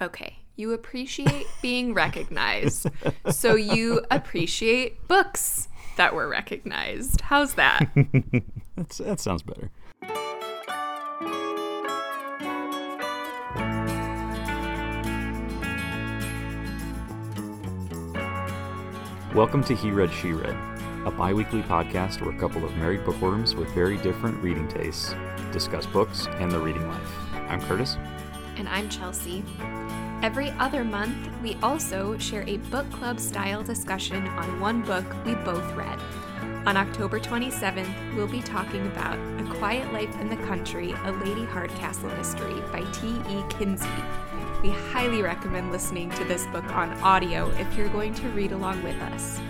Okay. You appreciate being recognized. so you appreciate books that were recognized. How's that? That's, that sounds better. Welcome to He Read, She Read, a bi weekly podcast where a couple of married bookworms with very different reading tastes discuss books and the reading life. I'm Curtis. And I'm Chelsea. Every other month, we also share a book club style discussion on one book we both read. On October 27th, we'll be talking about A Quiet Life in the Country, a Lady Hardcastle mystery by T.E. Kinsey. We highly recommend listening to this book on audio if you're going to read along with us.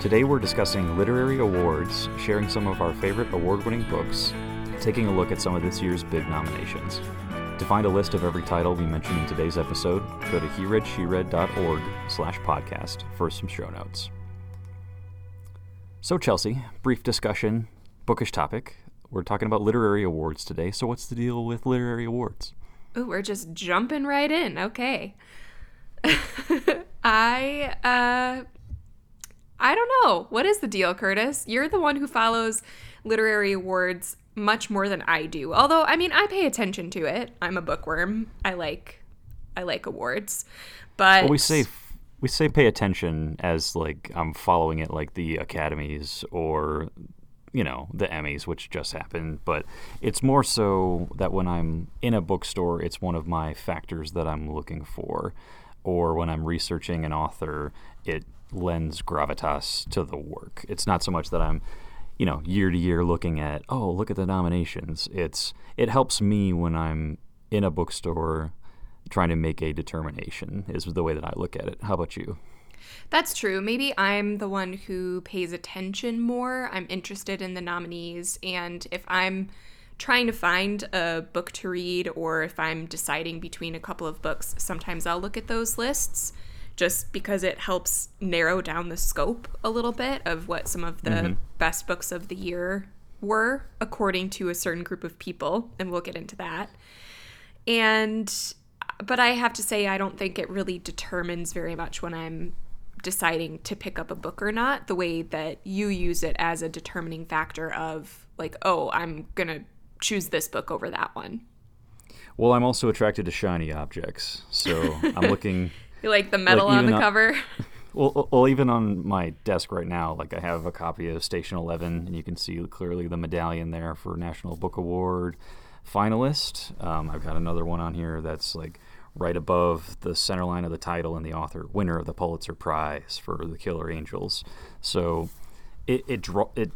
Today we're discussing literary awards, sharing some of our favorite award winning books, taking a look at some of this year's big nominations. To find a list of every title we mentioned in today's episode, go to hereadsheread.org slash podcast for some show notes. So, Chelsea, brief discussion, bookish topic. We're talking about literary awards today. So, what's the deal with literary awards? Ooh, we're just jumping right in. Okay. I uh I don't know. What is the deal, Curtis? You're the one who follows literary awards much more than I do. Although, I mean, I pay attention to it. I'm a bookworm. I like I like awards. But well, we say we say pay attention as like I'm following it like the academies or you know the Emmys, which just happened. But it's more so that when I'm in a bookstore, it's one of my factors that I'm looking for, or when I'm researching an author, it lends gravitas to the work. It's not so much that I'm you know year to year looking at oh look at the nominations it's it helps me when i'm in a bookstore trying to make a determination is the way that i look at it how about you that's true. Maybe I'm the one who pays attention more. I'm interested in the nominees. And if I'm trying to find a book to read or if I'm deciding between a couple of books, sometimes I'll look at those lists just because it helps narrow down the scope a little bit of what some of the mm-hmm. best books of the year were, according to a certain group of people. And we'll get into that. And, but I have to say, I don't think it really determines very much when I'm deciding to pick up a book or not, the way that you use it as a determining factor of, like, oh, I'm going to choose this book over that one. Well, I'm also attracted to shiny objects. So I'm looking. You like the metal like on the on, cover? Well, well, even on my desk right now, like I have a copy of Station Eleven, and you can see clearly the medallion there for National Book Award finalist. Um, I've got another one on here that's like right above the center line of the title and the author, winner of the Pulitzer Prize for The Killer Angels. So it it draw it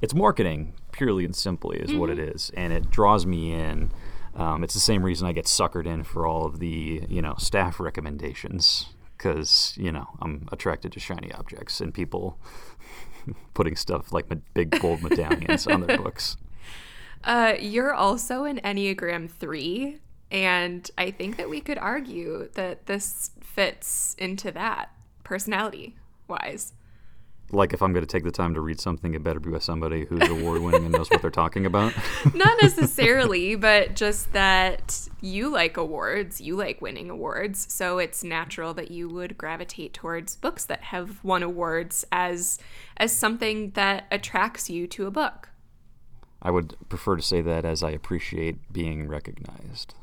it's marketing purely and simply is mm-hmm. what it mm-hmm. and it draws me in. Um, it's the same reason I get suckered in for all of the you know staff recommendations because you know I'm attracted to shiny objects and people putting stuff like big gold medallions on their books. Uh, you're also an Enneagram three, and I think that we could argue that this fits into that personality wise. Like if I'm going to take the time to read something, it better be with somebody who's award winning and knows what they're talking about. Not necessarily, but just that you like awards, you like winning awards, so it's natural that you would gravitate towards books that have won awards as as something that attracts you to a book. I would prefer to say that as I appreciate being recognized.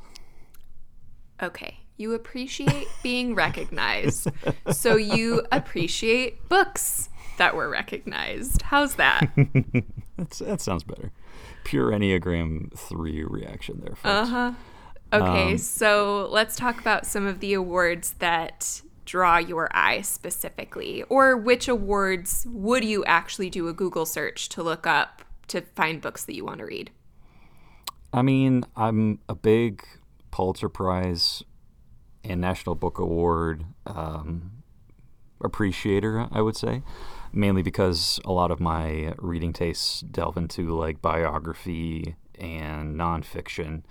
Okay, you appreciate being recognized. so you appreciate books that were recognized. How's that? That's, that sounds better. Pure Enneagram 3 reaction there. Uh huh. Okay, um, so let's talk about some of the awards that draw your eye specifically. Or which awards would you actually do a Google search to look up to find books that you want to read? I mean, I'm a big Pulitzer Prize and National Book Award um, appreciator, I would say, mainly because a lot of my reading tastes delve into like biography and nonfiction.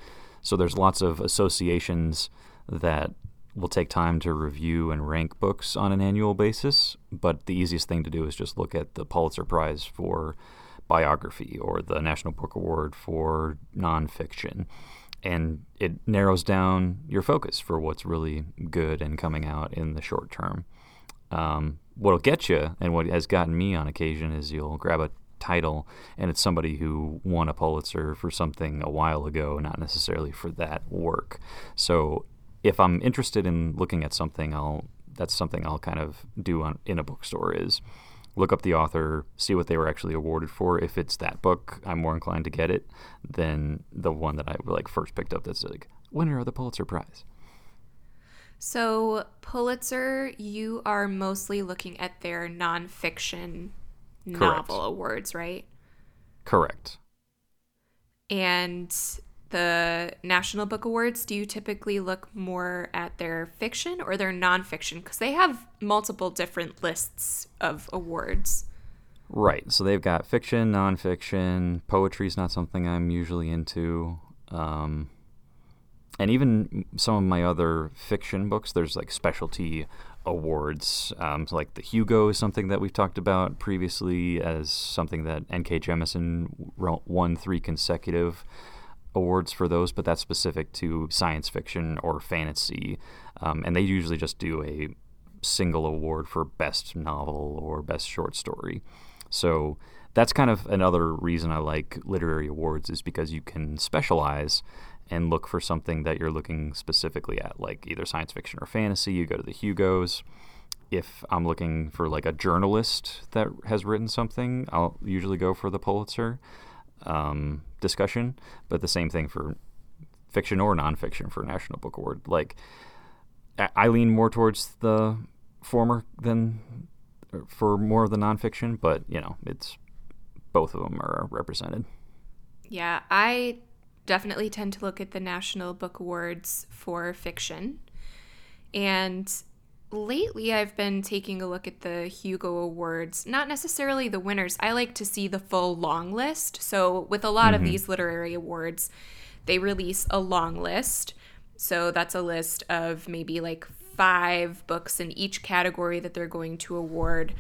So there's lots of associations that will take time to review and rank books on an annual basis, but the easiest thing to do is just look at the Pulitzer Prize for biography or the National Book Award for nonfiction and it narrows down your focus for what's really good and coming out in the short term. Um, what'll get you, and what has gotten me on occasion, is you'll grab a title and it's somebody who won a Pulitzer for something a while ago, not necessarily for that work. So if I'm interested in looking at something, I'll that's something I'll kind of do on, in a bookstore is look up the author, see what they were actually awarded for. If it's that book, I'm more inclined to get it than the one that I like first picked up that's like winner of the Pulitzer Prize. So, Pulitzer, you are mostly looking at their nonfiction Correct. novel awards, right? Correct. And the National Book Awards, do you typically look more at their fiction or their nonfiction? Because they have multiple different lists of awards. Right. So they've got fiction, nonfiction. Poetry is not something I'm usually into. Um, and even some of my other fiction books, there's like specialty awards. Um, so like the Hugo is something that we've talked about previously as something that N.K. Jemisin won three consecutive awards for those, but that's specific to science fiction or fantasy. Um, and they usually just do a single award for best novel or best short story. So that's kind of another reason I like literary awards is because you can specialize and look for something that you're looking specifically at, like either science fiction or fantasy. You go to the Hugos. If I'm looking for like a journalist that has written something, I'll usually go for the Pulitzer um, discussion. But the same thing for fiction or nonfiction for National Book Award. Like, I lean more towards the former than for more of the nonfiction, but you know, it's both of them are represented. Yeah, I definitely tend to look at the National Book Awards for fiction. And lately I've been taking a look at the Hugo Awards, not necessarily the winners. I like to see the full long list. So, with a lot mm-hmm. of these literary awards, they release a long list. So, that's a list of maybe like five books in each category that they're going to award.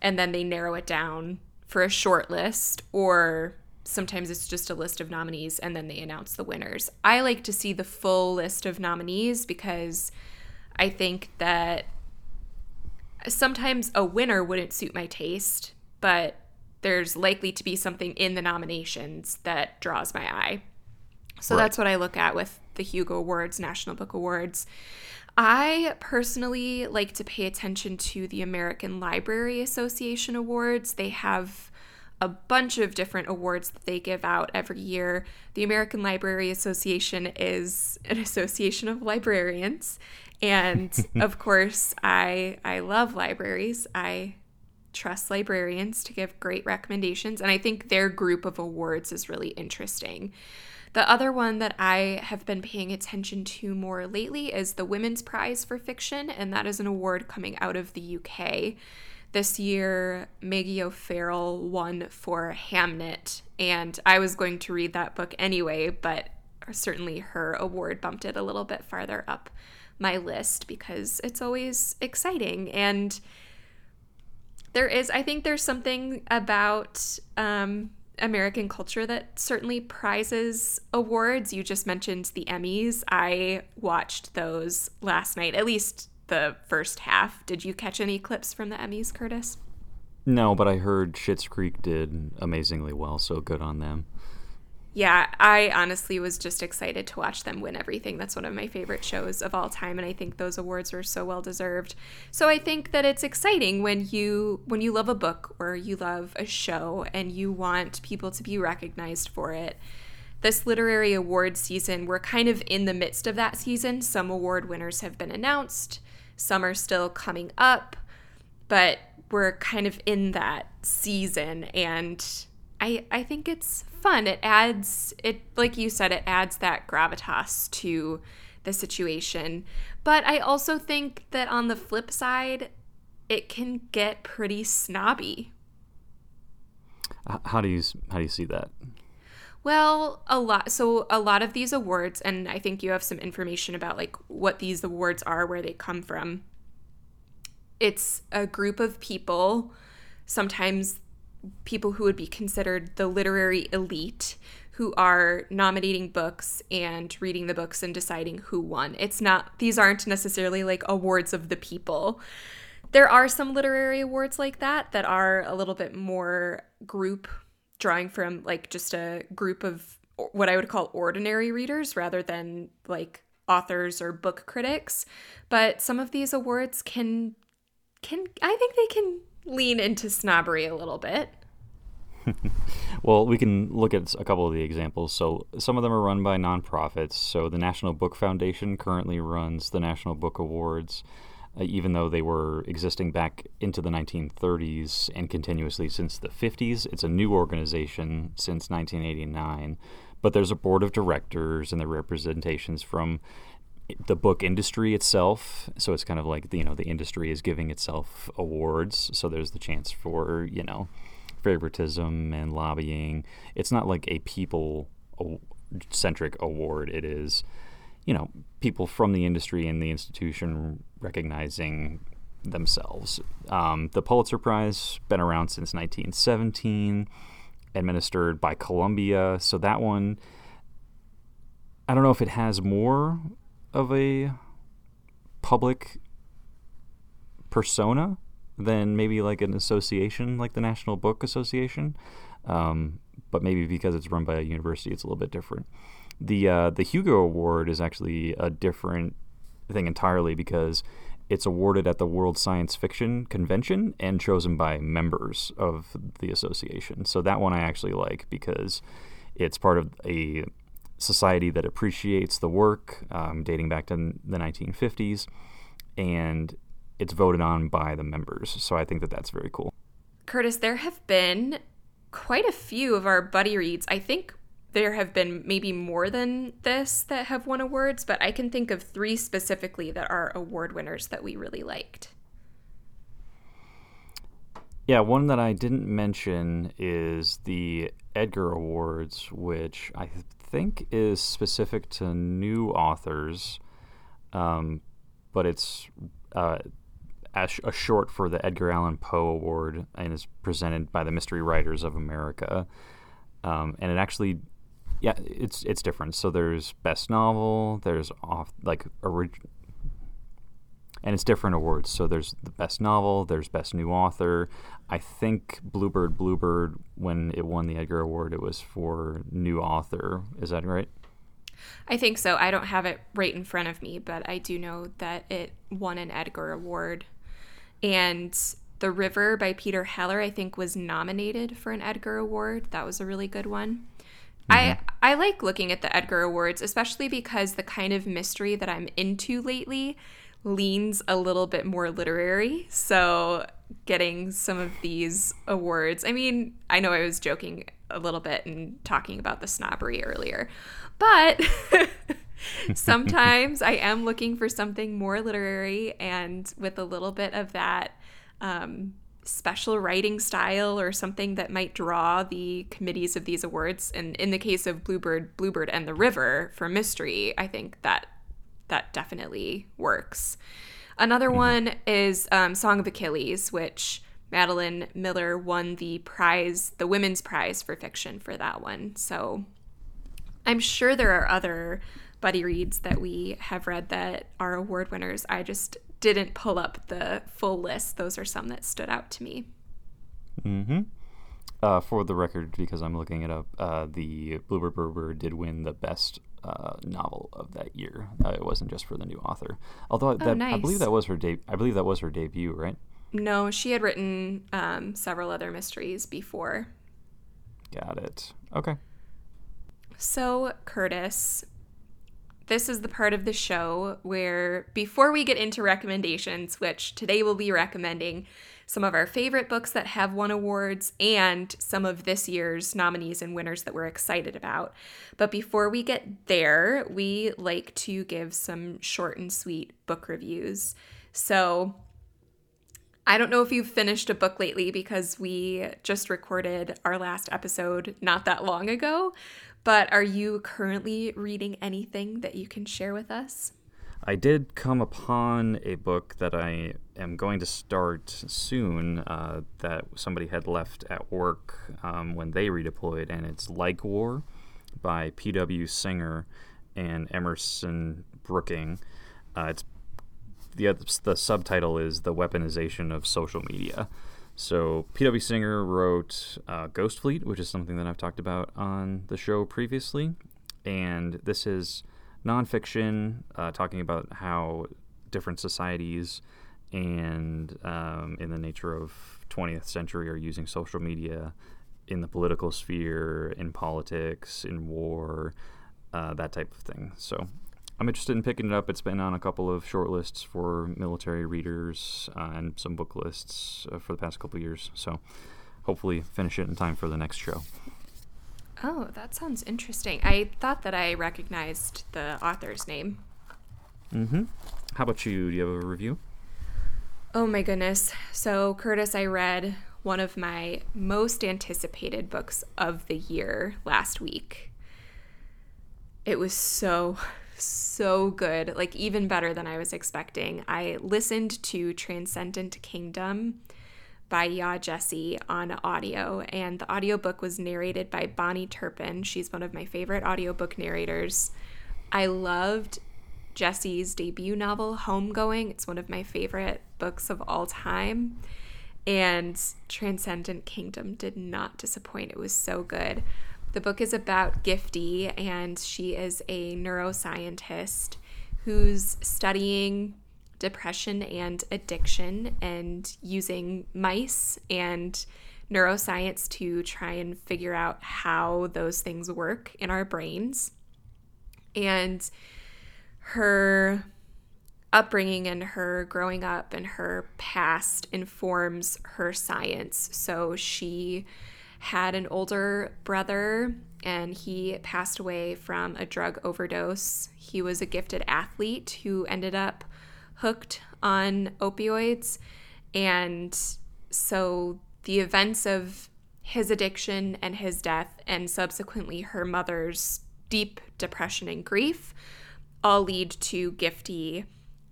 And then they narrow it down for a short list or sometimes it's just a list of nominees and then they announce the winners. I like to see the full list of nominees because I think that sometimes a winner wouldn't suit my taste, but there's likely to be something in the nominations that draws my eye. So right. that's what I look at with the Hugo Awards, National Book Awards. I personally like to pay attention to the American Library Association Awards. They have a bunch of different awards that they give out every year. The American Library Association is an association of librarians, and of course, I I love libraries. I trust librarians to give great recommendations, and I think their group of awards is really interesting. The other one that I have been paying attention to more lately is the Women's Prize for Fiction, and that is an award coming out of the UK. This year, Maggie O'Farrell won for Hamnet, and I was going to read that book anyway, but certainly her award bumped it a little bit farther up my list because it's always exciting. And there is, I think there's something about um, American culture that certainly prizes awards. You just mentioned the Emmys. I watched those last night, at least the first half. Did you catch any clips from the Emmys, Curtis? No, but I heard Schitt's Creek did amazingly well, so good on them. Yeah, I honestly was just excited to watch them win everything. That's one of my favorite shows of all time and I think those awards were so well deserved. So I think that it's exciting when you when you love a book or you love a show and you want people to be recognized for it this literary award season, we're kind of in the midst of that season. Some award winners have been announced, are still coming up, but we're kind of in that season and I I think it's fun. It adds it like you said it adds that gravitas to the situation. But I also think that on the flip side it can get pretty snobby. How do you how do you see that? Well, a lot. So a lot of these awards, and I think you have some information about like what these awards are, where they come from. It's a group of people, sometimes people who would be considered the literary elite, who are nominating books and reading the books and deciding who won. It's not, these aren't necessarily like awards of the people. There are some literary awards like that that are a little bit more group, drawing from like just a group of what I would call ordinary readers rather than like authors or book critics. But some of these awards can can I think they can lean into snobbery a little bit. well, we can look at a couple of the examples. So, some of them are run by nonprofits. So, the National Book Foundation currently runs the National Book Awards, uh, even though they were existing back into the 1930s and continuously since the 50s. It's a new organization since 1989, but there's a board of directors and the representations from the book industry itself. So it's kind of like you know the industry is giving itself awards. So there's the chance for you know favoritism and lobbying. It's not like a people centric award. It is you know people from the industry and the institution recognizing themselves. Um, the Pulitzer Prize been around since 1917, administered by Columbia. So that one. I don't know if it has more of a public persona than maybe like an association like the National Book Association. Um, but maybe because it's run by a university, it's a little bit different. The uh, the Hugo Award is actually a different thing entirely because it's awarded at the World Science Fiction Convention and chosen by members of the association. So that one I actually like because it's part of a society that appreciates the work um, dating back to the 1950s, and it's voted on by the members. So I think that that's very cool. Curtis, there have been quite a few of our buddy reads. I think there have been maybe more than this that have won awards, but I can think of three specifically that are award winners that we really liked. Yeah, one that I didn't mention is the Edgar Awards, which I think is specific to new authors, um, but it's uh, a, a, short for the Edgar Allan Poe Award and is presented by the Mystery Writers of America. Um, and it actually, yeah, it's it's different. So there's best novel, there's off like original and it's different awards. So there's the best novel, there's best new author. I think Bluebird Bluebird, when it won the Edgar Award, it was for new author. Is that right? I think so. I don't have it right in front of me, but I do know that it won an Edgar Award. And The River by Peter Heller, I think, was nominated for an Edgar Award. That was a really good one. Mm-hmm. I I like looking at the Edgar Awards, especially because the kind of mystery that I'm into lately leans a little bit more literary. So getting some of these awards. I mean, I know I was joking a little bit and talking about the snobbery earlier, but sometimes I am looking for something more literary and with a little bit of that um, special writing style or something that might draw the committees of these awards. And in the case of Bluebird, Bluebird and the River for mystery, I think that that definitely works. Another mm-hmm. one is um, Song of Achilles, which Madeline Miller won the prize, the women's prize for fiction for that one. So I'm sure there are other buddy reads that we have read that are award winners. I just didn't pull up the full list. Those are some that stood out to me. Mm-hmm. Uh, for the record, because I'm looking it up, uh, the Bluebird Bluebird did win the best uh, novel of that year. Uh, it wasn't just for the new author. Although oh, that, nice. I believe that was her de- I believe that was her debut, right? No, she had written um, several other mysteries before. Got it. Okay. So, Curtis, this is the part of the show where, before we get into recommendations, which today we'll be recommending some of our favorite books that have won awards and some of this year's nominees and winners that we're excited about. But before we get there, we like to give some short and sweet book reviews. So, I don't know if you've finished a book lately because we just recorded our last episode not that long ago, but are you currently reading anything that you can share with us? I did come upon a book that I am going to start soon uh, that somebody had left at work um, when they redeployed, and it's Like War by P.W. Singer and Emerson Brooking. Uh, it's the the subtitle is the weaponization of social media. So P.W. Singer wrote uh, Ghost Fleet, which is something that I've talked about on the show previously, and this is nonfiction uh, talking about how different societies and um, in the nature of 20th century are using social media in the political sphere, in politics, in war, uh, that type of thing. So I'm interested in picking it up. It's been on a couple of short lists for military readers uh, and some book lists uh, for the past couple years. So hopefully finish it in time for the next show. Oh, that sounds interesting. I thought that I recognized the author's name. Mm-hmm. How about you? Do you have a review? Oh my goodness. So, Curtis, I read one of my most anticipated books of the year last week. It was so, so good. Like, even better than I was expecting. I listened to Transcendent Kingdom by Yaa Gyasi on audio, and the audiobook was narrated by Bahni Turpin. She's one of my favorite audiobook narrators. I loved Gyasi's debut novel, Homegoing. It's one of my favorite books of all time. And Transcendent Kingdom did not disappoint. It was so good. The book is about Gifty, and she is a neuroscientist who's studying depression and addiction and using mice and neuroscience to try and figure out how those things work in our brains. And her upbringing and her growing up and her past informs her science. So she had an older brother and he passed away from a drug overdose. He was a gifted athlete who ended up hooked on opioids. And so the events of his addiction and his death, and subsequently her mother's deep depression and grief, all lead to Gifty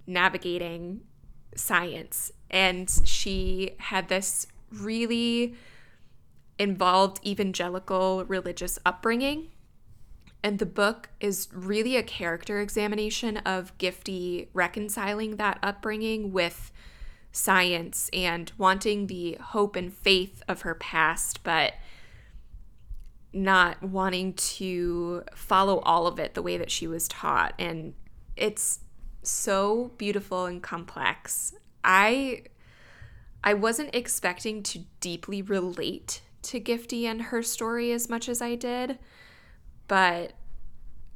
navigating science. And she had this really involved evangelical religious upbringing. And the book is really a character examination of Gifty reconciling that upbringing with science and wanting the hope and faith of her past, but not wanting to follow all of it the way that she was taught. And it's so beautiful and complex. I I wasn't expecting to deeply relate to Gifty and her story as much as I did, but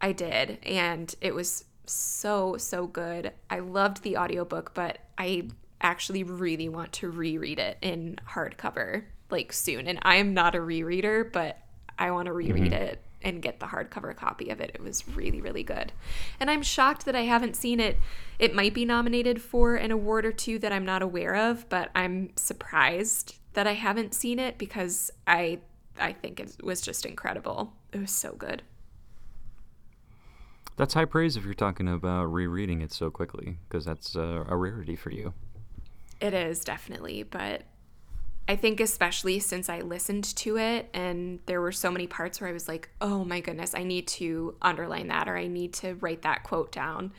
I did and it was so so good. I loved the audiobook, but I actually really want to reread it in hardcover like soon. And I am not a rereader, but I want to reread mm-hmm. it and get the hardcover copy of it. It was really, really good. And I'm shocked that I haven't seen it. It might be nominated for an award or two that I'm not aware of, but I'm surprised that I haven't seen it because I I think it was just incredible. It was so good. That's high praise if you're talking about rereading it so quickly, because that's uh, a rarity for you. It is definitely, but I think especially since I listened to it and there were so many parts where I was like, "Oh my goodness, I need to underline that or I need to write that quote down."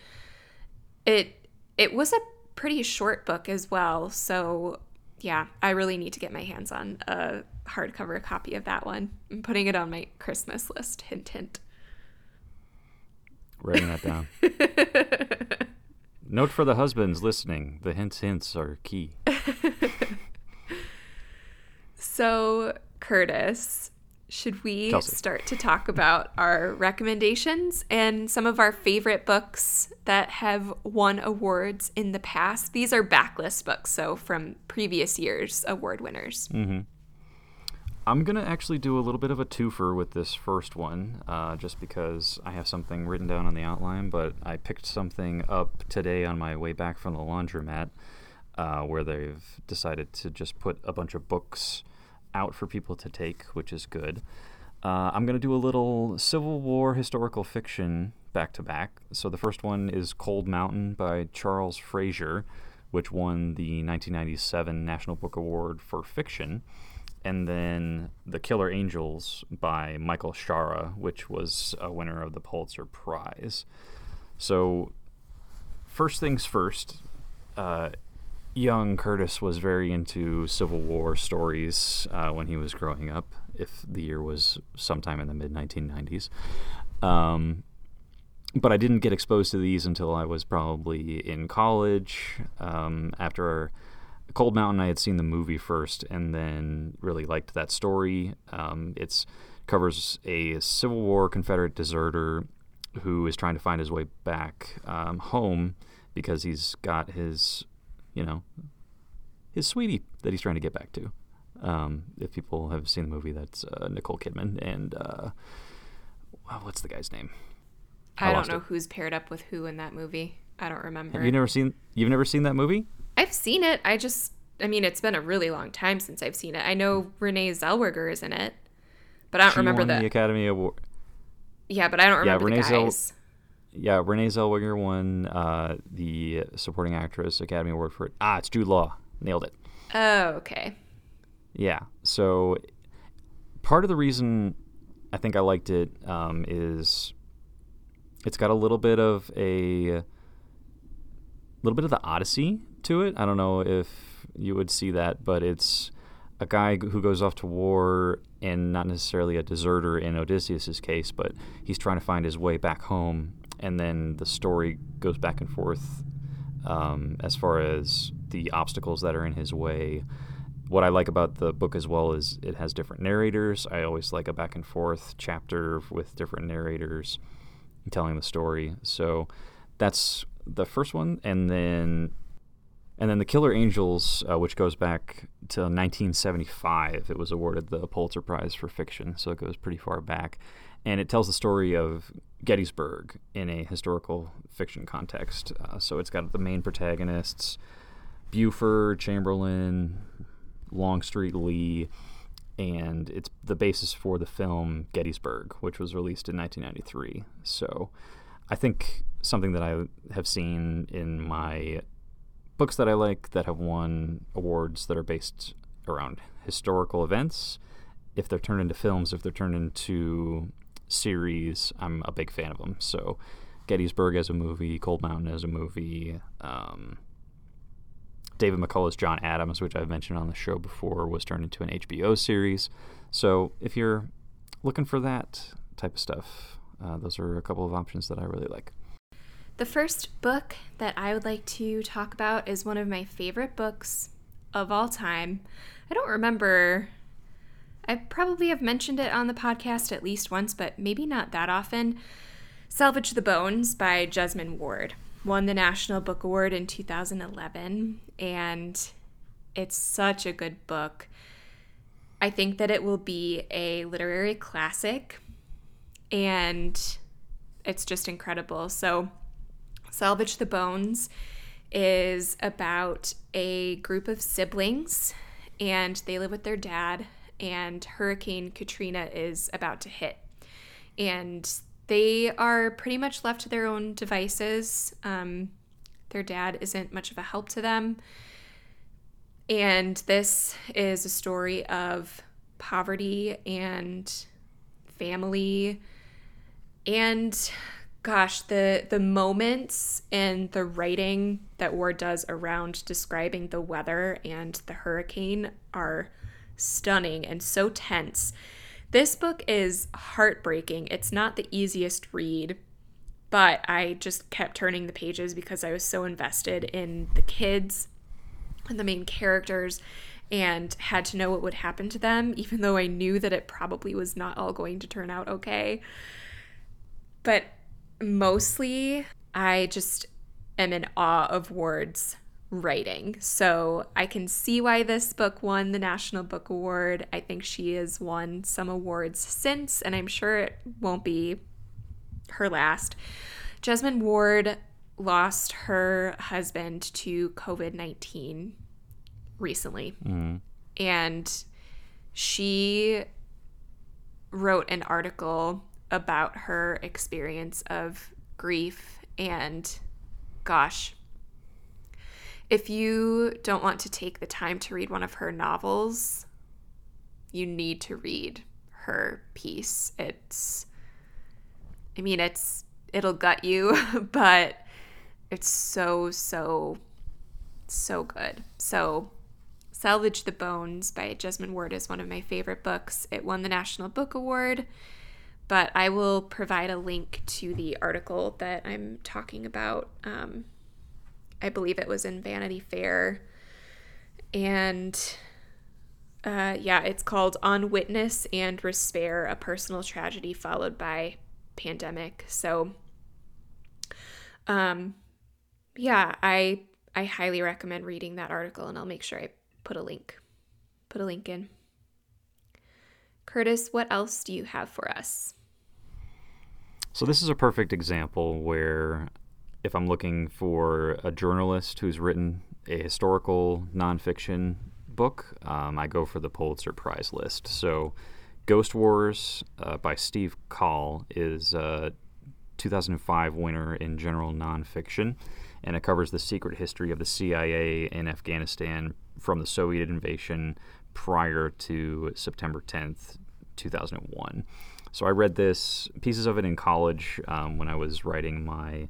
It it was a pretty short book as well, so yeah, I really need to get my hands on a hardcover copy of that one. I'm putting it on my Christmas list. Hint, hint. Writing that down. Note for the husbands listening: the hints, hints are key. So, Curtis, should we Kelsey. start to talk about our recommendations and some of our favorite books that have won awards in the past? These are backlist books, so from previous years' award winners. Mm-hmm. I'm going to actually do a little bit of a twofer with this first one, uh, just because I have something written down on the outline, but I picked something up today on my way back from the laundromat uh, where they've decided to just put a bunch of books out for people to take, which is good. Uh, I'm going to do a little Civil War historical fiction back to back. So the first one is Cold Mountain by Charles Frazier, which won the 1997 National Book Award for Fiction. and then The Killer Angels by Michael Shaara, which was a winner of the Pulitzer Prize. So, first things first, uh, young Curtis was very into Civil War stories uh, when he was growing up, if the year was sometime in the mid 1990s. Um, but I didn't get exposed to these until I was probably in college. Um, after Cold Mountain, I had seen the movie first, and then really liked that story. Um, it's covers a Civil War Confederate deserter who is trying to find his way back um, home because he's got his, you know, his sweetie that he's trying to get back to. Um, if people have seen the movie, that's uh, Nicole Kidman and uh, what's the guy's name? I, I don't know it. who's paired up with who in that movie. I don't remember. Have you never seen? You've never seen that movie? I've seen it. I just, I mean, it's been a really long time since I've seen it. I know Renee Zellweger is in it, but I don't she remember the, the Academy Award. Yeah, but I don't remember yeah, Renee the guys. Zell- yeah, Renee Zellweger won uh, the supporting actress Academy Award for it. Ah, it's Jude Law. Nailed it. Oh, okay. Yeah. So part of the reason I think I liked it um, is it's got a little bit of a little bit of the Odyssey to it. I don't know if you would see that, but it's a guy who goes off to war and not necessarily a deserter in Odysseus's case, but he's trying to find his way back home, and then the story goes back and forth um, as far as the obstacles that are in his way. What I like about the book as well is it has different narrators. I always like a back and forth chapter with different narrators telling the story. So that's the first one, and then and then the Killer Angels, uh, which goes back to 1975. It was awarded the Pulitzer Prize for fiction, so it goes pretty far back, and it tells the story of Gettysburg in a historical fiction context. Uh, so it's got the main protagonists, Buford, Chamberlain, Longstreet, Lee and it's the basis for the film Gettysburg, which was released in 1993. So I think something that I have seen in my books that I like that have won awards that are based around historical events, if they're turned into films, if they're turned into series, I'm a big fan of them. So Gettysburg as a movie, Cold Mountain as a movie, um, David McCullough's John Adams, which I've mentioned on the show before, was turned into an HBO series. So if you're looking for that type of stuff, uh, those are a couple of options that I really like. The first book that I would like to talk about is one of my favorite books of all time. I don't remember. I probably have mentioned it on the podcast at least once, but maybe not that often. Salvage the Bones by Jesmyn Ward won the National Book Award in 2011, and it's such a good book. I think that it will be a literary classic, and it's just incredible. So, Salvage the Bones is about a group of siblings, and they live with their dad, and Hurricane Katrina is about to hit. And they are pretty much left to their own devices. Um, their dad isn't much of a help to them. And this is a story of poverty and family and gosh the the moments and the writing that Ward does around describing the weather and the hurricane are stunning and so tense this book is heartbreaking. It's not the easiest read, but I just kept turning the pages because I was so invested in the kids and the main characters and had to know what would happen to them, even though I knew that it probably was not all going to turn out okay. But mostly, I just am in awe of Ward's writing. So I can see why this book won the National Book Award. I think she has won some awards since, and I'm sure it won't be her last. Jesmyn Ward lost her husband to COVID 19 recently. Mm-hmm. And she wrote an article about her experience of grief and gosh if you don't want to take the time to read one of her novels, you need to read her piece. It's I mean, it's it'll gut you, but it's so so so good. So Salvage the Bones by Jesmyn Ward is one of my favorite books. It won the National Book Award, but I will provide a link to the article that I'm talking about. Um, I believe it was in Vanity Fair. And uh, yeah, it's called On Witness and Despair A Personal Tragedy Followed by Pandemic. So, um, yeah, I I highly recommend reading that article, and I'll make sure I put a link. Put a link in. Curtis, what else do you have for us? So, this is a perfect example where if I'm looking for a journalist who's written a historical nonfiction book, um, I go for the Pulitzer Prize list. So, Ghost Wars uh, by Steve Coll is a 2005 winner in general nonfiction, and it covers the secret history of the CIA in Afghanistan from the Soviet invasion prior to September 10th, 2001. So I read this pieces of it in college um, when I was writing my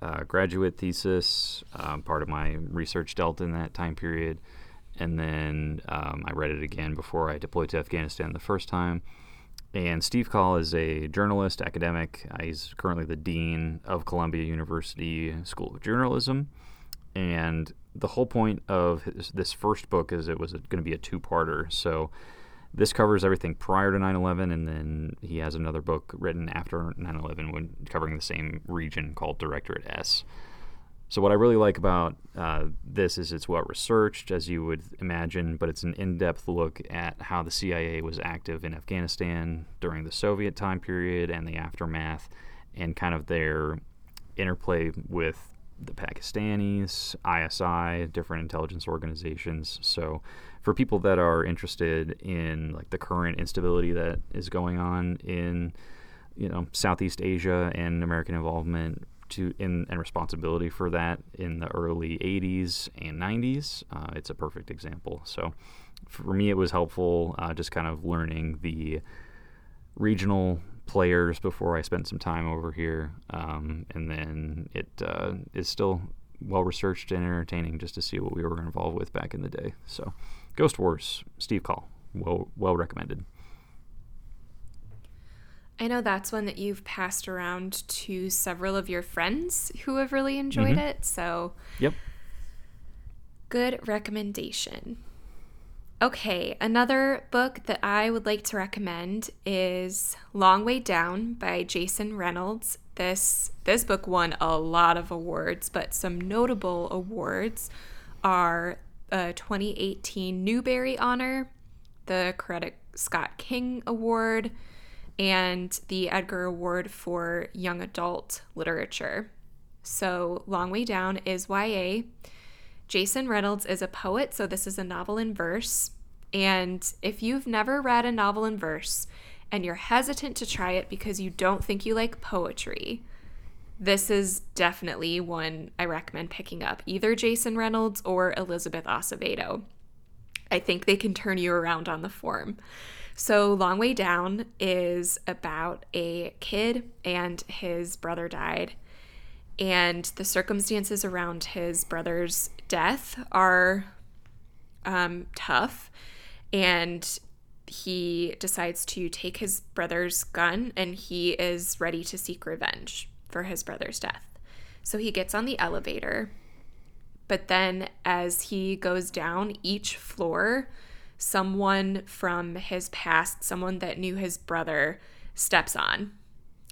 uh, graduate thesis, um, part of my research dealt in that time period, and then um, I read it again before I deployed to Afghanistan the first time. And Steve Coll is a journalist, academic. Uh, he's currently the dean of Columbia University School of Journalism. And the whole point of his, this first book is it was going to be a two-parter. So this covers everything prior to 9/11, and then he has another book written after 9/11, when covering the same region called Directorate S. So what I really like about uh, this is it's well researched, as you would imagine, but it's an in-depth look at how the CIA was active in Afghanistan during the Soviet time period and the aftermath, and kind of their interplay with the Pakistanis, ISI, different intelligence organizations. So, for people that are interested in like the current instability that is going on in, you know, Southeast Asia and American involvement to in and responsibility for that in the early 80s and 90s, uh, it's a perfect example. So, for me, it was helpful uh, just kind of learning the regional players before I spent some time over here, um, and then it uh, is still well researched and entertaining just to see what we were involved with back in the day. So, Ghost Wars, Steve Coll, well well recommended. I know that's one that you've passed around to several of your friends who have really enjoyed mm-hmm. it. So, yep. Good recommendation. Okay, another book that I would like to recommend is Long Way Down by Jason Reynolds. This this book won a lot of awards, but some notable awards are Uh, a 2018 Newbery Honor, the Coretta Scott King Award, and the Edgar Award for Young Adult Literature. So, Long Way Down is YA. Jason Reynolds is a poet, so this is a novel in verse. And if you've never read a novel in verse and you're hesitant to try it because you don't think you like poetry, this is definitely one I recommend picking up, either Jason Reynolds or Elizabeth Acevedo. I think they can turn you around on the form. So, Long Way Down is about a kid and his brother died and the circumstances around his brother's death are um, tough. And he decides to take his brother's gun and he is ready to seek revenge for his brother's death. So he gets on the elevator. But then, as he goes down each floor, someone from his past, someone that knew his brother, steps on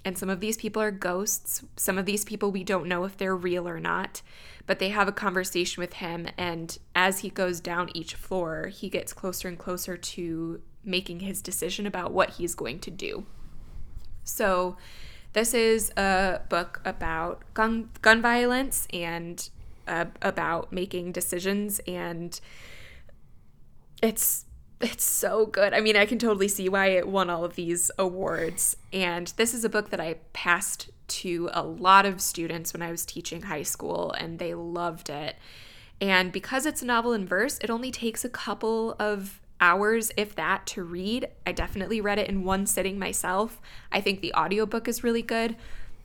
and some of these people are ghosts. Some of these people we don't know if they're real or not, but they have a conversation with him. And as he goes down each floor, he gets closer and closer to making his decision about what he's going to do. So, this is a book about gun, gun violence and uh, about making decisions and it's it's so good. I mean, I can totally see why it won all of these awards. And this is a book that I passed to a lot of students when I was teaching high school, and they loved it. And because it's a novel in verse, it only takes a couple of hours, if that, to read. I definitely read it in one sitting myself. I think the audiobook is really good.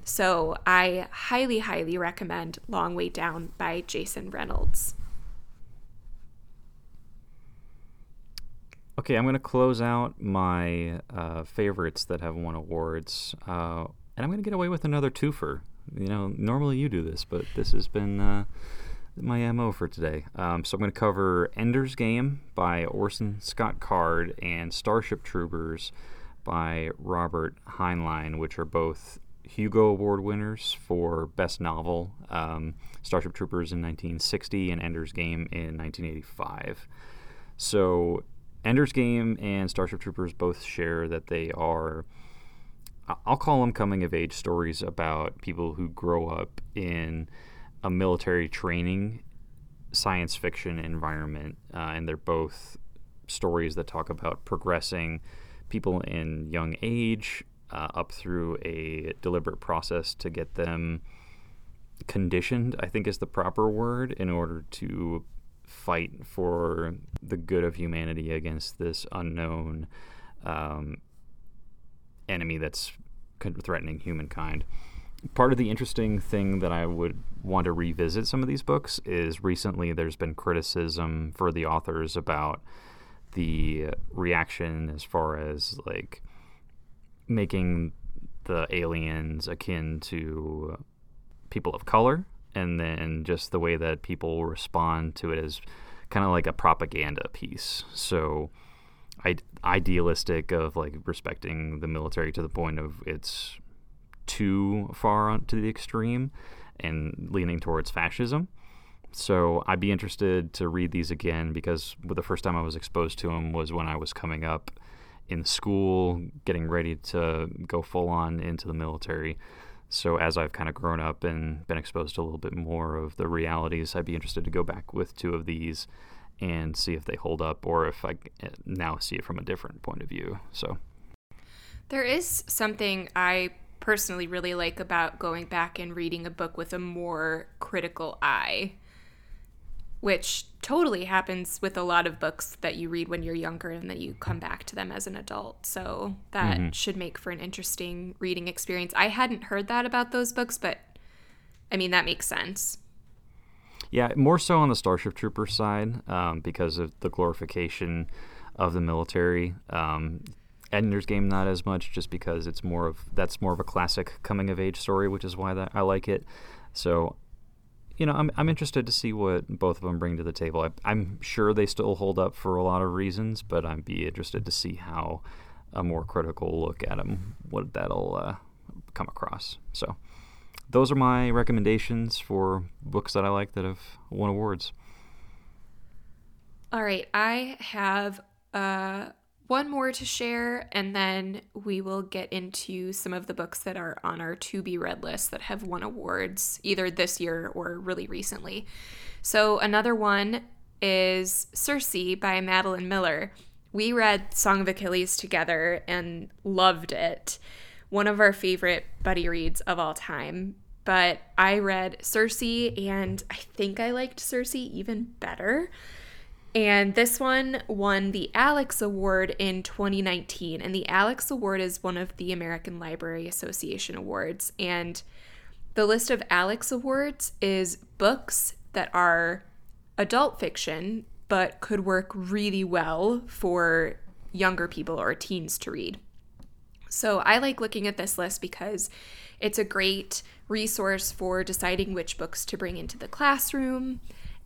So I highly, highly recommend Long Way Down by Jason Reynolds. Okay, I'm going to close out my uh, favorites that have won awards, uh, and I'm going to get away with another twofer. You know, normally you do this, but this has been uh, my MO for today. Um, so I'm going to cover Ender's Game by Orson Scott Card and Starship Troopers by Robert Heinlein, which are both Hugo Award winners for Best Novel. Um, Starship Troopers in 1960 and Ender's Game in 1985. So Ender's Game and Starship Troopers both share that they are. I'll call them coming of age stories about people who grow up in a military training science fiction environment, uh, and they're both stories that talk about progressing people in young age uh, up through a deliberate process to get them conditioned, I think is the proper word, in order to fight for the good of humanity against this unknown um, enemy that's threatening humankind. Part of the interesting thing that I would want to revisit some of these books is recently there's been criticism for the authors about the reaction as far as like making the aliens akin to people of color and then just the way that people respond to it as kind of like a propaganda piece. So idealistic of like respecting the military to the point of its too far to the extreme and leaning towards fascism. So I'd be interested to read these again because the first time I was exposed to them was when I was coming up in school, getting ready to go full on into the military. So as I've kind of grown up and been exposed to a little bit more of the realities, I'd be interested to go back with two of these and see if they hold up or if I eh, now see it from a different point of view. So there is something I personally really like about going back and reading a book with a more critical eye, which totally happens with a lot of books that you read when you're younger and then you come back to them as an adult. So that mm-hmm. should make for an interesting reading experience. I hadn't heard that about those books, but I mean, that makes sense. Yeah, more so on the Starship Trooper side um, because of the glorification of the military. Um, Ender's Game not as much, just because it's more of that's more of a classic coming of age story, which is why that I like it. So, you know, I'm I'm interested to see what both of them bring to the table. I, am sure they still hold up for a lot of reasons, but I'd be interested to see how a more critical look at them, what that'll uh, come across. So, those are my recommendations for books that I like that have won awards. All right, I have. Uh one more to share, and then we will get into some of the books that are on our to be read list that have won awards either this year or really recently. So, another one is Circe by Madeline Miller. We read Song of Achilles together and loved it. One of our favorite buddy reads of all time. But I read Circe, and I think I liked Circe even better. And this one won the Alex Award in 2019. And the Alex Award is one of the American Library Association awards. And the list of Alex Awards is books that are adult fiction, but could work really well for younger people or teens to read. So I like looking at this list because it's a great resource for deciding which books to bring into the classroom.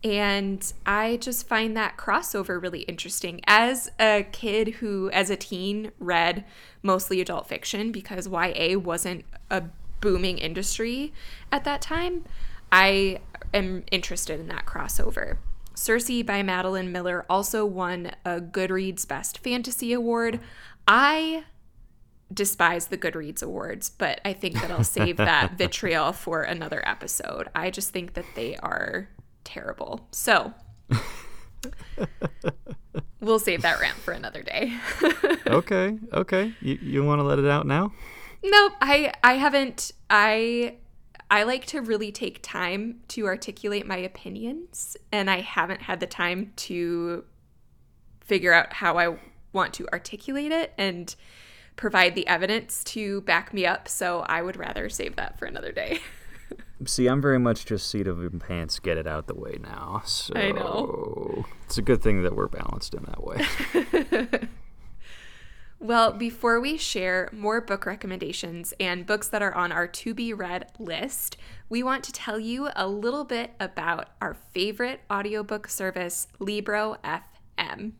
And I just find that crossover really interesting. As a kid who, as a teen, read mostly adult fiction because YA wasn't a booming industry at that time, I am interested in that crossover. Circe by Madeline Miller also won a Goodreads Best Fantasy Award. I despise the Goodreads Awards, but I think that I'll save that vitriol for another episode. I just think that they are terrible. So we'll save that rant for another day. okay, okay. You you want to let it out now? Nope. I I haven't. I I like to really take time to articulate my opinions, and I haven't had the time to figure out how I want to articulate it and provide the evidence to back me up. So I would rather save that for another day. See, I'm very much just seat of pants, get it out the way now. So I know. It's a good thing that we're balanced in that way. well, before we share more book recommendations and books that are on our to be read list, we want to tell you a little bit about our favorite audiobook service, Libro FM.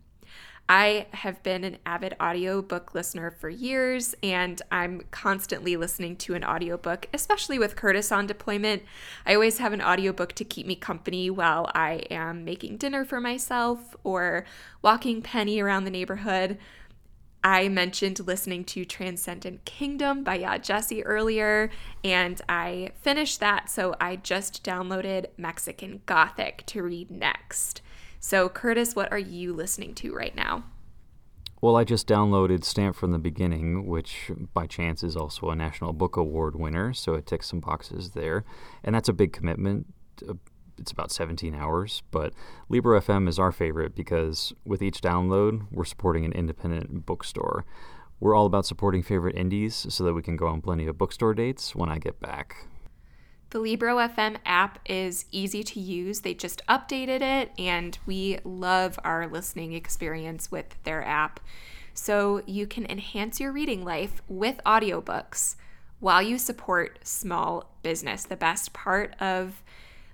I have been an avid audiobook listener for years, and I'm constantly listening to an audiobook, especially with Curtis on deployment. I always have an audiobook to keep me company while I am making dinner for myself or walking Penny around the neighborhood. I mentioned listening to Transcendent Kingdom by Yaa Gyasi earlier, and I finished that, so I just downloaded Mexican Gothic to read next. So, Curtis, what are you listening to right now? Well, I just downloaded Stamped from the Beginning, which by chance is also a National Book Award winner, so it ticks some boxes there. And that's a big commitment. Uh, it's about 17 hours, but Libro FM is our favorite because with each download, we're supporting an independent bookstore. We're all about supporting favorite indies so that we can go on plenty of bookstore dates when I get back. The Libro FM app is easy to use. They just updated it, and we love our listening experience with their app. So you can enhance your reading life with audiobooks while you support small business. The best part of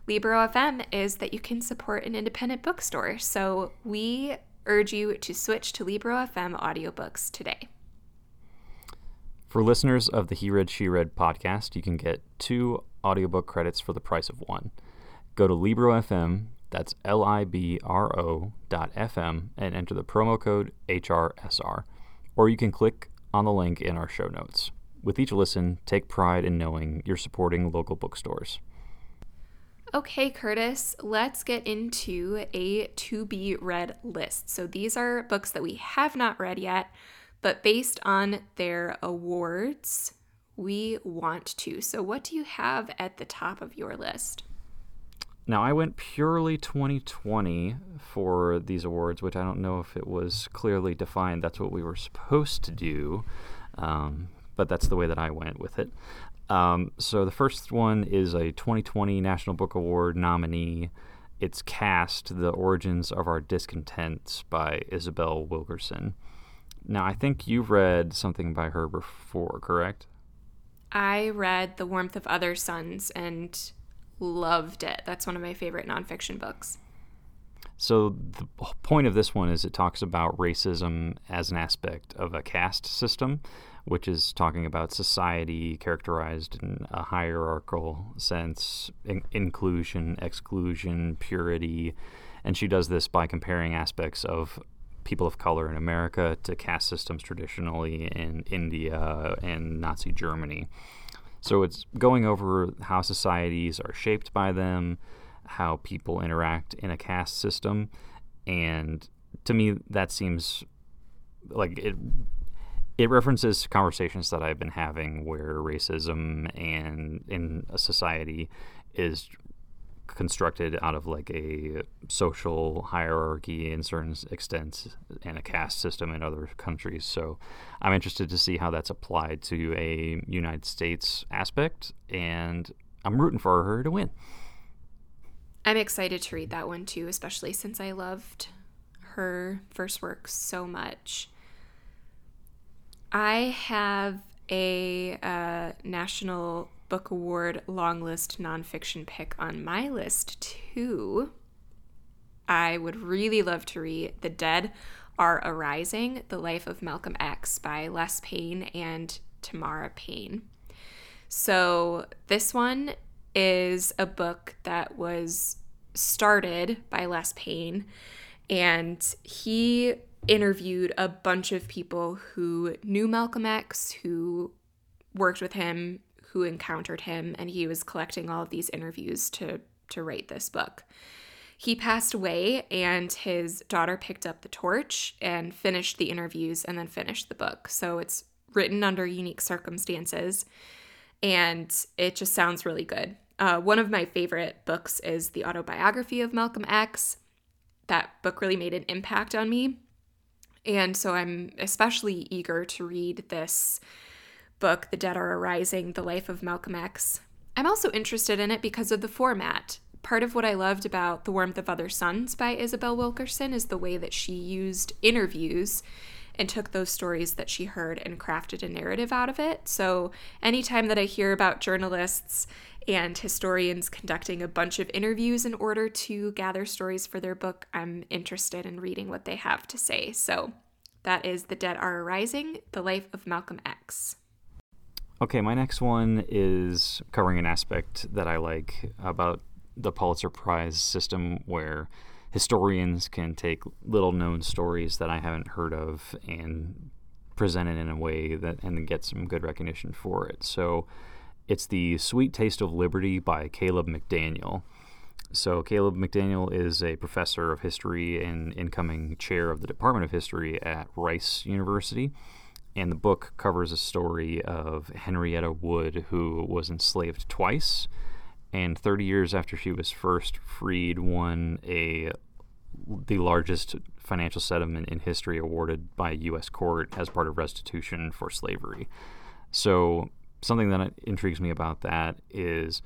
Libro FM is that you can support an independent bookstore. So we urge you to switch to Libro FM audiobooks today. For listeners of the He Read, She Read podcast, you can get two audiobook credits for the price of one. Go to Libro.fm, that's L I B R O dot FM, and enter the promo code HRSR. Or you can click on the link in our show notes. With each listen, take pride in knowing you're supporting local bookstores. Okay, Curtis, let's get into a to be read list. So these are books that we have not read yet but based on their awards, we want to. So, what do you have at the top of your list? Now, I went purely 2020 for these awards, which I don't know if it was clearly defined. That's what we were supposed to do, um, but that's the way that I went with it. Um, so, the first one is a 2020 National Book Award nominee. It's Caste The Origins of Our Discontents by Isabel Wilkerson. Now, I think you've read something by her before, correct? I read The Warmth of Other Suns and loved it. That's one of my favorite nonfiction books. So, the point of this one is it talks about racism as an aspect of a caste system, which is talking about society characterized in a hierarchical sense, in- inclusion, exclusion, purity. And she does this by comparing aspects of people of color in America to caste systems traditionally in India and Nazi Germany. So it's going over how societies are shaped by them, how people interact in a caste system, and to me that seems like it it references conversations that I've been having where racism and in a society is constructed out of like a social hierarchy in certain extents and a caste system in other countries. So I'm interested to see how that's applied to a United States aspect, and I'm rooting for her to win. I'm excited to read that one too, especially since I loved her first work so much. I have a uh, national Book Award long list nonfiction pick on my list, too. I would really love to read The Dead Are Arising The Life of Malcolm X by Les Payne and Tamara Payne. So, this one is a book that was started by Les Payne, and he interviewed a bunch of people who knew Malcolm X, who worked with him who encountered him, and he was collecting all of these interviews to, to write this book. He passed away, and his daughter picked up the torch and finished the interviews and then finished the book. So it's written under unique circumstances, and it just sounds really good. Uh, one of my favorite books is The Autobiography of Malcolm X. That book really made an impact on me. And so I'm especially eager to read this book, The Dead Are Arising The Life of Malcolm X. I'm also interested in it because of the format. Part of what I loved about The Warmth of Other Suns by Isabel Wilkerson is the way that she used interviews and took those stories that she heard and crafted a narrative out of it. So, anytime that I hear about journalists and historians conducting a bunch of interviews in order to gather stories for their book, I'm interested in reading what they have to say. So, that is The Dead Are Arising The Life of Malcolm X. Okay, my next one is covering an aspect that I like about the Pulitzer Prize system where historians can take little known stories that I haven't heard of and present it in a way that and get some good recognition for it. So it's the Sweet Taste of Liberty by Caleb McDaniel. So Caleb McDaniel is a professor of history and incoming chair of the Department of History at Rice University. And the book covers a story of Henrietta Wood, who was enslaved twice and 30 years after she was first freed, won a the largest financial settlement in history awarded by a U.S. court as part of restitution for slavery. So something that intrigues me about that is,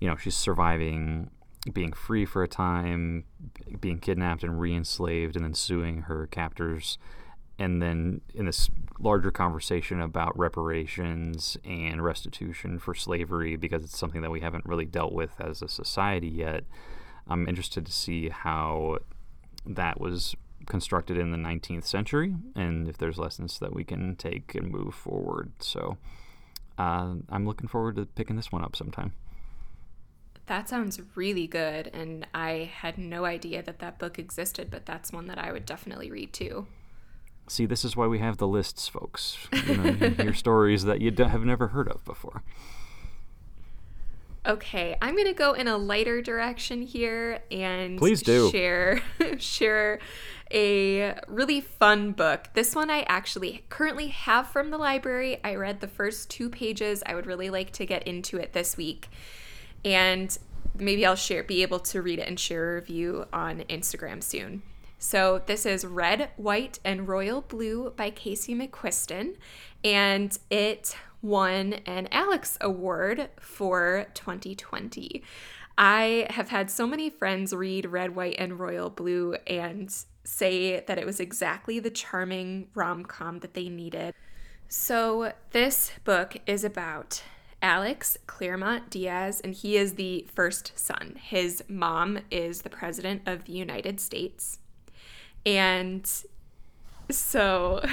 you know, she's surviving being free for a time, being kidnapped and re-enslaved, and then suing her captors and then in this larger conversation about reparations and restitution for slavery, because it's something that we haven't really dealt with as a society yet, I'm interested to see how that was constructed in the 19th century and if there's lessons that we can take and move forward. So uh, I'm looking forward to picking this one up sometime. That sounds really good. And I had no idea that that book existed, but that's one that I would definitely read too. See, this is why we have the lists, folks. You know, you hear stories that you have never heard of before. Okay, I'm gonna go in a lighter direction here and please do share share a really fun book. This one I actually currently have from the library. I read the first two pages. I would really like to get into it this week, and maybe I'll share be able to read it and share a review on Instagram soon. So this is Red, White, and Royal Blue by Casey McQuiston, and it won an Alex Award for 2020. I have had so many friends read Red, White, and Royal Blue and say that it was exactly the charming rom com that they needed. So, this book is about Alex Claremont Diaz, and he is the first son. His mom is the President of the United States. And so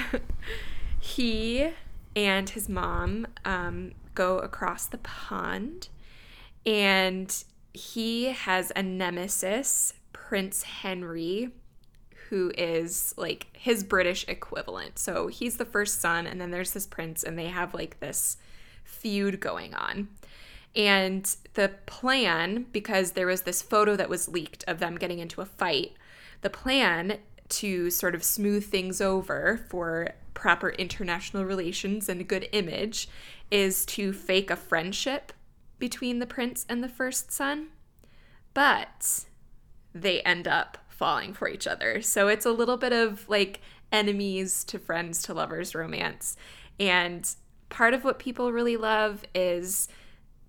he and his mom um, go across the pond, and he has a nemesis, Prince Henry, who is like his British equivalent. So he's the first son, and then there's this prince, and they have like this feud going on. And the plan, because there was this photo that was leaked of them getting into a fight, the plan to sort of smooth things over for proper international relations and a good image is to fake a friendship between the prince and the first son. But they end up falling for each other. So it's a little bit of like enemies to friends to lovers romance. And part of what people really love is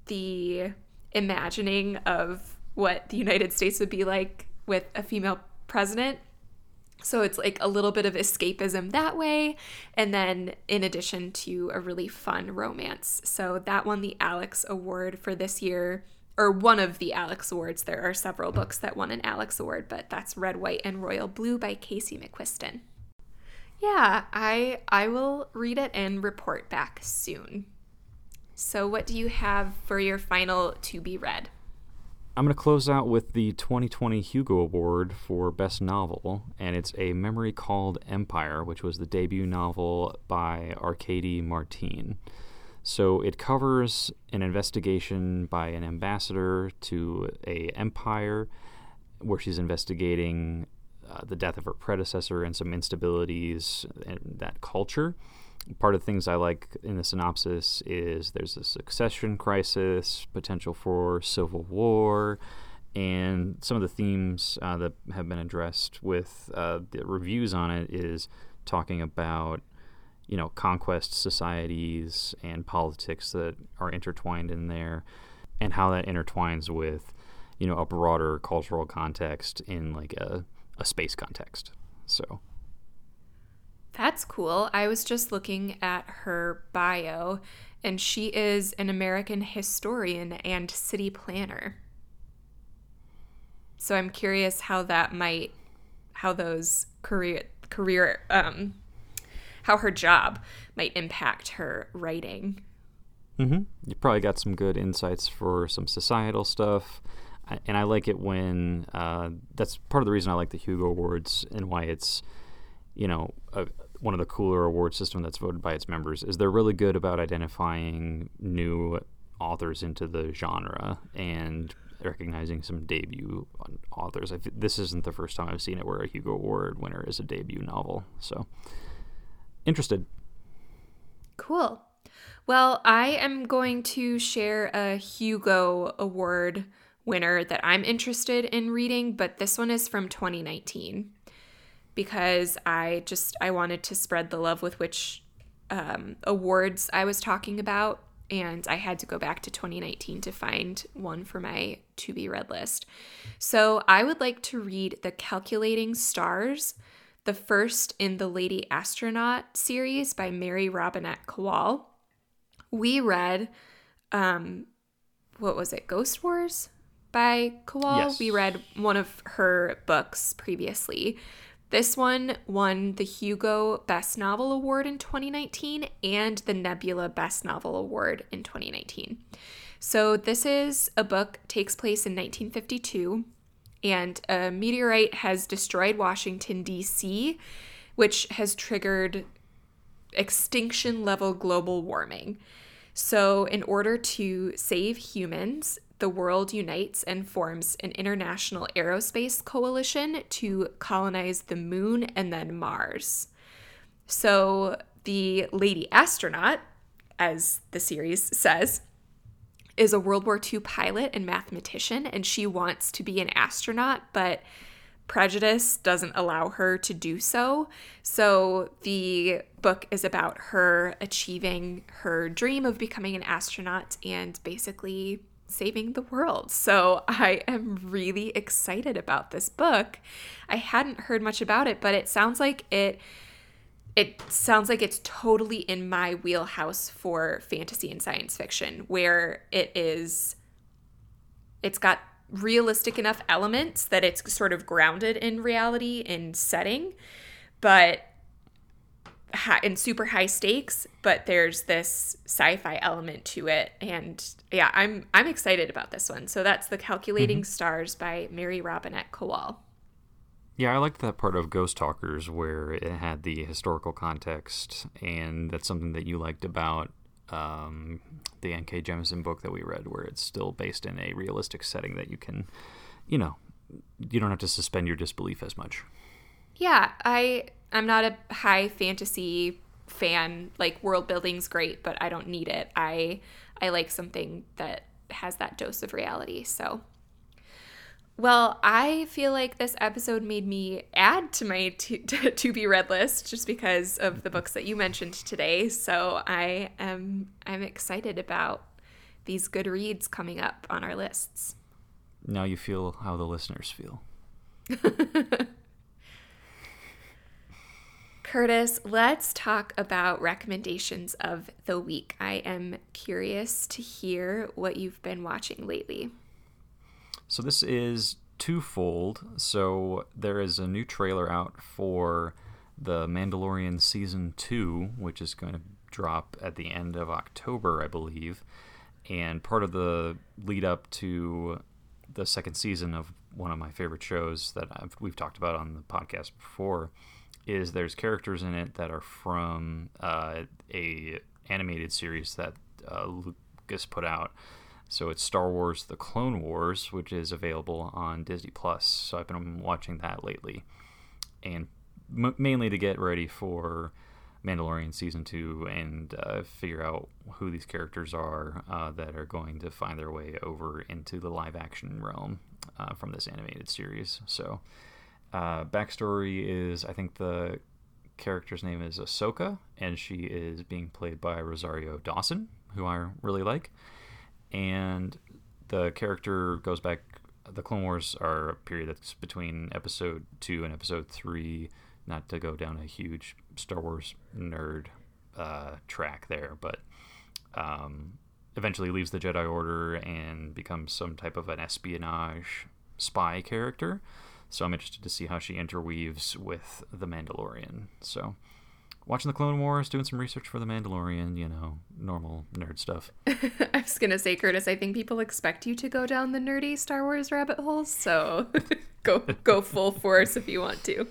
the imagining of what the United States would be like with a female president so it's like a little bit of escapism that way. And then in addition to a really fun romance. So that won the Alex Award for this year, or one of the Alex Awards. There are several books that won an Alex Award, but that's Red, White, and Royal Blue by Casey McQuiston. Yeah, I I will read it and report back soon. So what do you have for your final to be read? I'm going to close out with the 2020 Hugo Award for Best Novel, and it's A Memory Called Empire, which was the debut novel by Arkady Martine. So it covers an investigation by an ambassador to a empire where she's investigating uh, the death of her predecessor and some instabilities in that culture part of the things I like in the synopsis is there's a succession crisis, potential for civil war, and some of the themes uh, that have been addressed with uh, the reviews on it is talking about you know conquest societies and politics that are intertwined in there, and how that intertwines with you know a broader cultural context in like a, a space context. So that's cool. I was just looking at her bio, and she is an American historian and city planner. So I'm curious how that might, how those career career um, how her job might impact her writing. Mm-hmm. You probably got some good insights for some societal stuff, and I like it when uh, that's part of the reason I like the Hugo Awards and why it's, you know, a, one of the cooler award system that's voted by its members is they're really good about identifying new authors into the genre and recognizing some debut authors. this isn't the first time I've seen it where a Hugo Award winner is a debut novel. So interested. Cool. Well, I am going to share a Hugo Award winner that I'm interested in reading, but this one is from 2019 because I just I wanted to spread the love with which um, awards I was talking about, and I had to go back to 2019 to find one for my to be read list. So I would like to read The Calculating Stars, the first in the Lady Astronaut series by Mary Robinette Kowal. We read, um, what was it, Ghost Wars by Kowal? Yes. We read one of her books previously. This one won the Hugo Best Novel Award in 2019 and the Nebula Best Novel Award in 2019. So this is a book takes place in 1952 and a meteorite has destroyed Washington D.C., which has triggered extinction level global warming. So, in order to save humans, the world unites and forms an international aerospace coalition to colonize the moon and then Mars. So, the lady astronaut, as the series says, is a World War II pilot and mathematician, and she wants to be an astronaut, but prejudice doesn't allow her to do so. So the book is about her achieving her dream of becoming an astronaut and basically saving the world. So I am really excited about this book. I hadn't heard much about it, but it sounds like it it sounds like it's totally in my wheelhouse for fantasy and science fiction where it is it's got realistic enough elements that it's sort of grounded in reality and setting, but in super high stakes, but there's this sci-fi element to it, and yeah, I'm I'm excited about this one. So that's the Calculating mm-hmm. Stars by Mary Robinette Kowal. Yeah, I liked that part of Ghost Talkers where it had the historical context, and that's something that you liked about um, the N.K. Jemisin book that we read, where it's still based in a realistic setting that you can, you know, you don't have to suspend your disbelief as much. Yeah, I I'm not a high fantasy fan. Like world building's great, but I don't need it. I I like something that has that dose of reality. So well, I feel like this episode made me add to my to, to, to, be read list just because of the books that you mentioned today. So I am I'm excited about these good reads coming up on our lists. Now you feel how the listeners feel. Curtis, let's talk about recommendations of the week. I am curious to hear what you've been watching lately. So this is twofold. So there is a new trailer out for the Mandalorian season 2, which is going to drop at the end of October, I believe. And part of the lead up to the second season of one of my favorite shows that I've, we've talked about on the podcast before is there's characters in it that are from uh, a animated series that uh, Lucas put out so it's Star Wars: The Clone Wars, which is available on Disney Plus. So I've been watching that lately, and m- mainly to get ready for Mandalorian season two and uh, figure out who these characters are uh, that are going to find their way over into the live action realm uh, from this animated series. So, uh, backstory is I think the character's name is Ahsoka, and she is being played by Rosario Dawson, who I really like. And the character goes back. The Clone Wars are a period that's between Episode two and Episode three. Not to go down a huge Star Wars nerd uh, track there, but um, eventually leaves the Jedi Order and becomes some type of an espionage spy character. So I'm interested to see how she interweaves with the Mandalorian. So watching the Clone Wars, doing some research for the Mandalorian, you know, normal nerd stuff. I was gonna say, Curtis, I think people expect you to go down the nerdy Star Wars rabbit holes, so go go full force if you want to.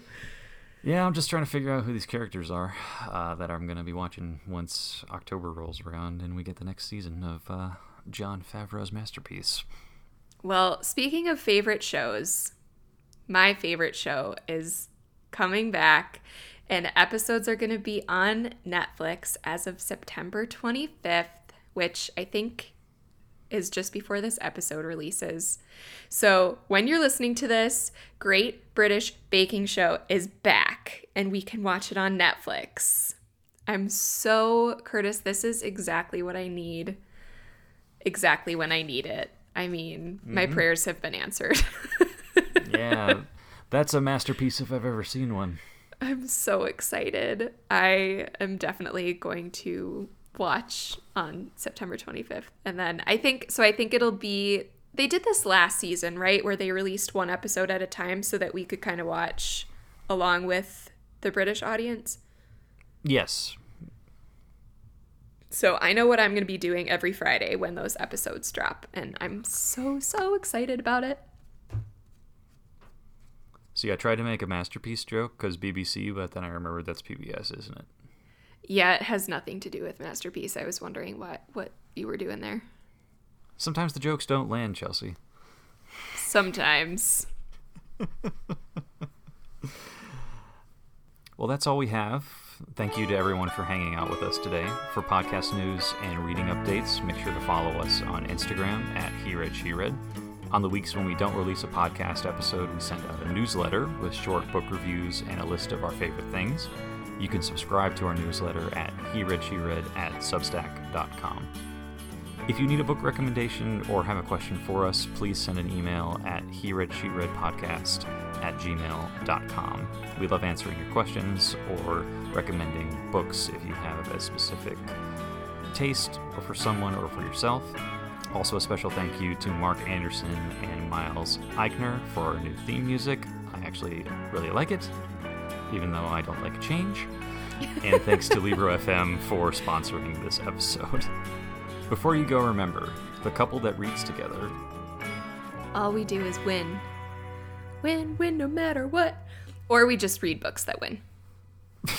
Yeah, I'm just trying to figure out who these characters are uh, that I'm going to be watching once October rolls around and we get the next season of uh, Jon Favreau's masterpiece. Well, speaking of favorite shows, my favorite show is coming back, and episodes are going to be on Netflix as of September 25th, which I think is just before this episode releases. So, when you're listening to this, Great British Baking Show is back and we can watch it on Netflix. I'm so, Curtis, this is exactly what I need, exactly when I need it. I mean, mm-hmm. my prayers have been answered. yeah, that's a masterpiece if I've ever seen one. I'm so excited. I am definitely going to watch on September 25th. And then I think so I think it'll be they did this last season, right? Where they released one episode at a time so that we could kind of watch along with the British audience. Yes. So I know what I'm going to be doing every Friday when those episodes drop and I'm so so excited about it. See, I tried to make a masterpiece joke cuz BBC, but then I remembered that's PBS, isn't it? Yeah, it has nothing to do with Masterpiece. I was wondering what what you were doing there. Sometimes the jokes don't land, Chelsea. Sometimes. well, that's all we have. Thank you to everyone for hanging out with us today. For podcast news and reading updates, make sure to follow us on Instagram at HeRead On the weeks when we don't release a podcast episode, we send out a newsletter with short book reviews and a list of our favorite things. You can subscribe to our newsletter at he read she read at substack.com. If you need a book recommendation or have a question for us, please send an email at he read she read podcast at gmail.com. We love answering your questions or recommending books if you have a specific taste or for someone or for yourself. Also, a special thank you to Mark Anderson and Miles Eichner for our new theme music. I actually really like it even though I don't like change. and thanks to Libro FM for sponsoring this episode. Before you go, remember the couple that reads together. All we do is win. Win, win no matter what. Or we just read books that win.